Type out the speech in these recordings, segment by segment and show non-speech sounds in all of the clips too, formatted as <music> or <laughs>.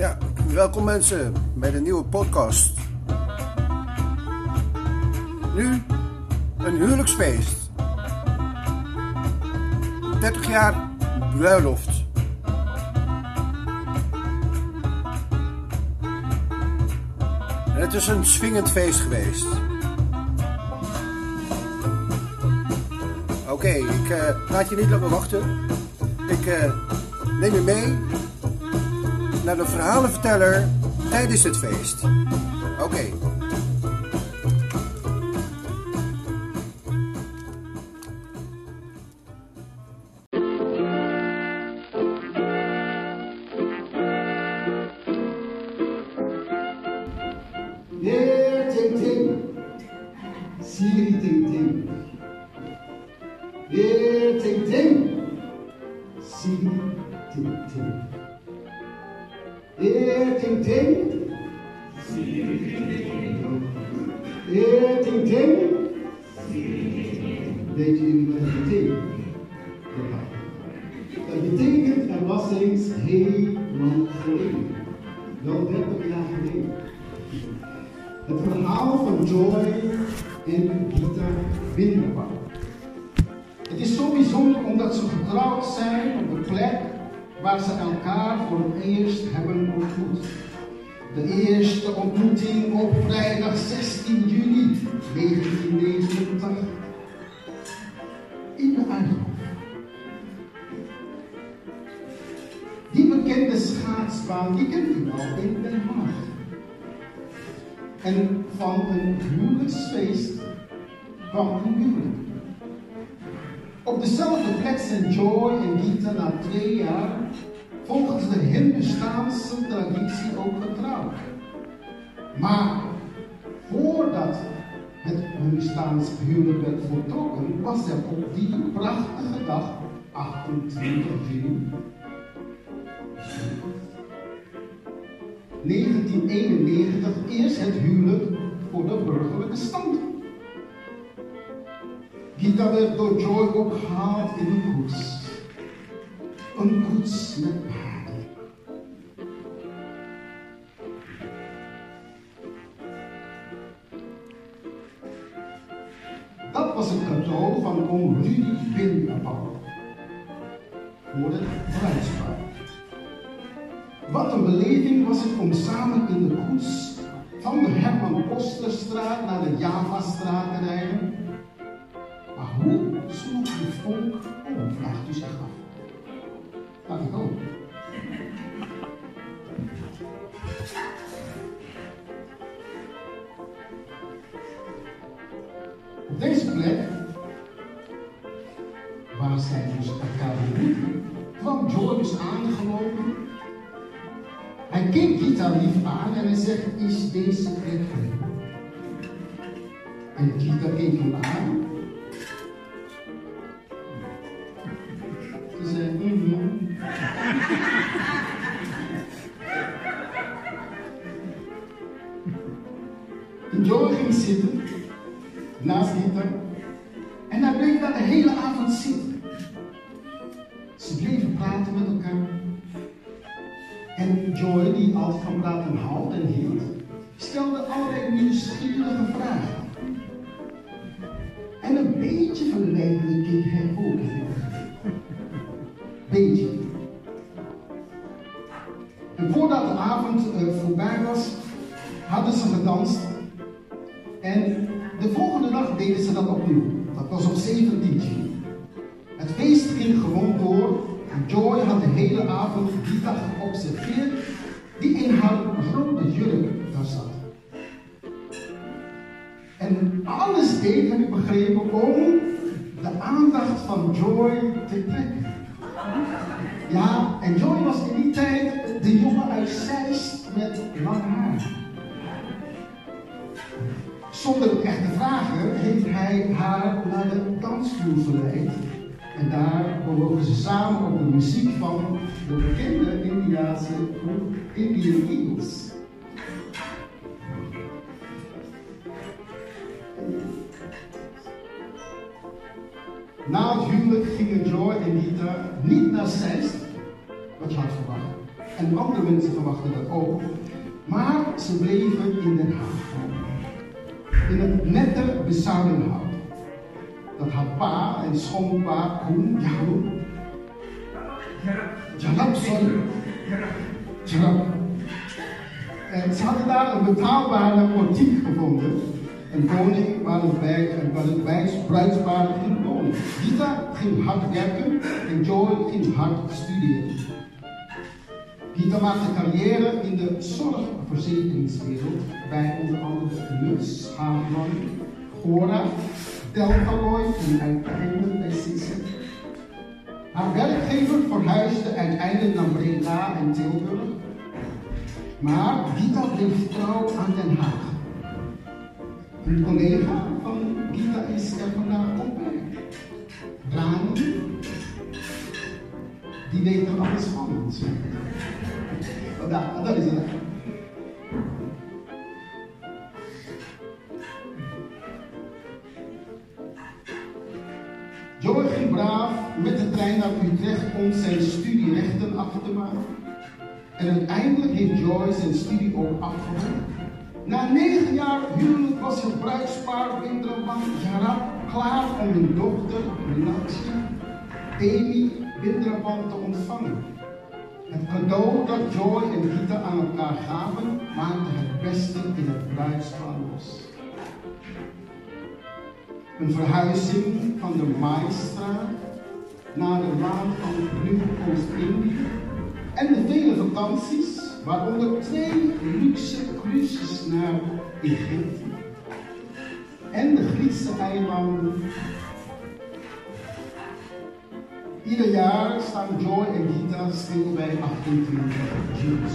Ja, welkom mensen bij de nieuwe podcast. Nu een huwelijksfeest. 30 jaar bruiloft. Het is een swingend feest geweest. Oké, ik eh, laat je niet langer wachten. Ik eh, neem je mee de verhalenverteller tijdens het feest. Oké. Yeah, ting ting. Sigrid ting ting. Yeah, ting ting. Yeah, ting ting. Yeah, ting ting. Weet jullie wat dat betekent? Dat betekent er was eens lang geleden. Wel 30 jaar geleden. Het verhaal van Joy en Gita Winterbach. Het is zo bijzonder omdat ze getrouwd zijn op de plek waar ze elkaar voor het eerst hebben ontmoet. De eerste ontmoeting op vrijdag 16 juli 1989 in de Uithof. Die bekende schaatsbaan, die kent u al in Den Haag en van een huwelijksfeest kwam een huwelijk. Op dezelfde plek zijn Joy en Gita na twee jaar volgens de Hindustaanse traditie ook getrouwd. Maar voordat het Hindustaanse huwelijk werd voltrokken, was er op die prachtige dag, 28 juni, 1991 eerst het huwelijk voor de burgerlijke stand. Gita werd door Joy opgehaald in een koets. Een koets met paarden. Dat was een cadeau van oom Rudy Binderbouw voor het bruidspaar. Wat een beleving was het om samen in de koets van de Herman Posterstraat naar de Javastraat te rijden. Maar hoe sloeg die vonk om, vraagt u zich af. Laat ik ook. Op deze plek, waar zij dus elkaar ontmoeten, kwam Joy dus aangelopen hij keek Gita lief aan en hij zegt, is deze plek? En Gita keek hem aan. Joe ging zitten, naast Gita. En hij bleef daar de hele avond zitten. Ze bleven praten met elkaar. En Joy, die altijd van praten houdt en hield, stelde allerlei nieuwsgierige vragen. En een beetje verleidelijk keek hij ook. <laughs> Beetje. En voordat de avond uh, voorbij was, hadden ze gedanst. Deden ze dat opnieuw. Dat was op 17 juni. Het feest ging gewoon door Joy had de hele avond die dag geobserveerd, die in haar rode jurk daar zat. En alles deed, heb ik begrepen, om de aandacht van Joy te trekken. Ja, en Joy was in die tijd de jongen uit Zeist met lang haar. Zonder echt te vragen heeft hij haar naar de dansvloer geleid. En daar bewogen ze samen op de muziek van de bekende Indiaanse groep Indian Eagles. Na het huwelijk gingen Joy en Nita niet naar Zeist, wat je had verwacht. En andere mensen verwachten dat ook. Maar ze bleven in Den Haag. In het nette Bezuidenhout. Dat had pa en schoonpa Koen, ja hoe? Jarab, sorry. Jarab. En ze hadden daar een betaalbare portiek gevonden. Een koning waar het, bij, waar het wijs bruidspaar ging ging hard werken en Joy ging hard studeren. Gita maakte carrière in de zorgverzekeringswereld bij onder andere Lux, Haagman, Gora, Deltaloid en uiteindelijk bij CZ. Haar werkgever verhuisde uiteindelijk naar Breda en Tilburg. Maar Gita bleef trouw aan Den Haag. Een collega van Gita is er vandaag ook bij. Rani, die weet er alles van. Dat is het. Joy ging braaf met de trein naar Utrecht om zijn studierechten af te maken. En uiteindelijk heeft Joy zijn studie ook afgerond. Na negen jaar huwelijk was het bruidspaar Winterman Jarab klaar om hun dochter, Renatje, Amy Winterman te ontvangen. Het cadeau dat Joy en Gita aan elkaar gaven, maakte het beste in het bruidspaar los. Een verhuizing van de Maaistraat naar de laan van Nieuw Oost-Indië en de vele vakanties, waaronder twee luxe cruises naar Egypte en de Griekse eilanden. Ieder jaar staan Joy en Gita stil bij 28 Jules.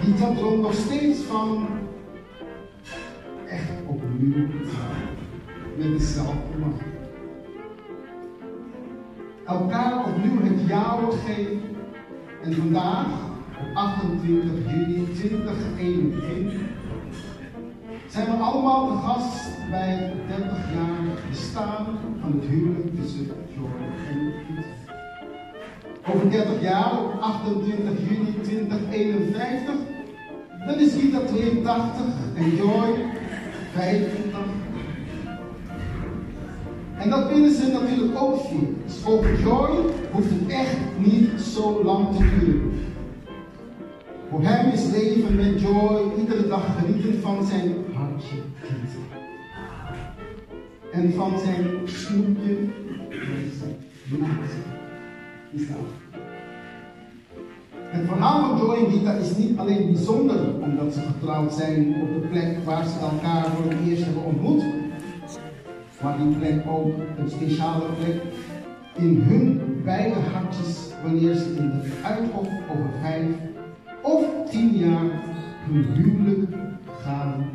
Gita droomt nog steeds van echt opnieuw gaan met dezelfde man elkaar opnieuw het ja-woord geven. En vandaag, op 28 juni 2021, zijn we allemaal de gast bij het 30 jaar bestaan van het huwelijk tussen Joy en Piet. Over 30 jaar, op 28 juni 2051, dan is Gita 82 en Joy 85. En dat willen ze natuurlijk ook zien. Dus voor Joy hoeft het echt niet zo lang te duren. Voor hem is leven met Joy iedere dag genieten van zijn En van zijn snoepje is dat. Het verhaal van Joy en Gita is niet alleen bijzonder omdat ze getrouwd zijn op de plek waar ze elkaar voor het eerst hebben ontmoet maar die plek ook een speciale plek in hun beide hartjes wanneer ze in de uithof over vijf of tien jaar hun huwelijk gaan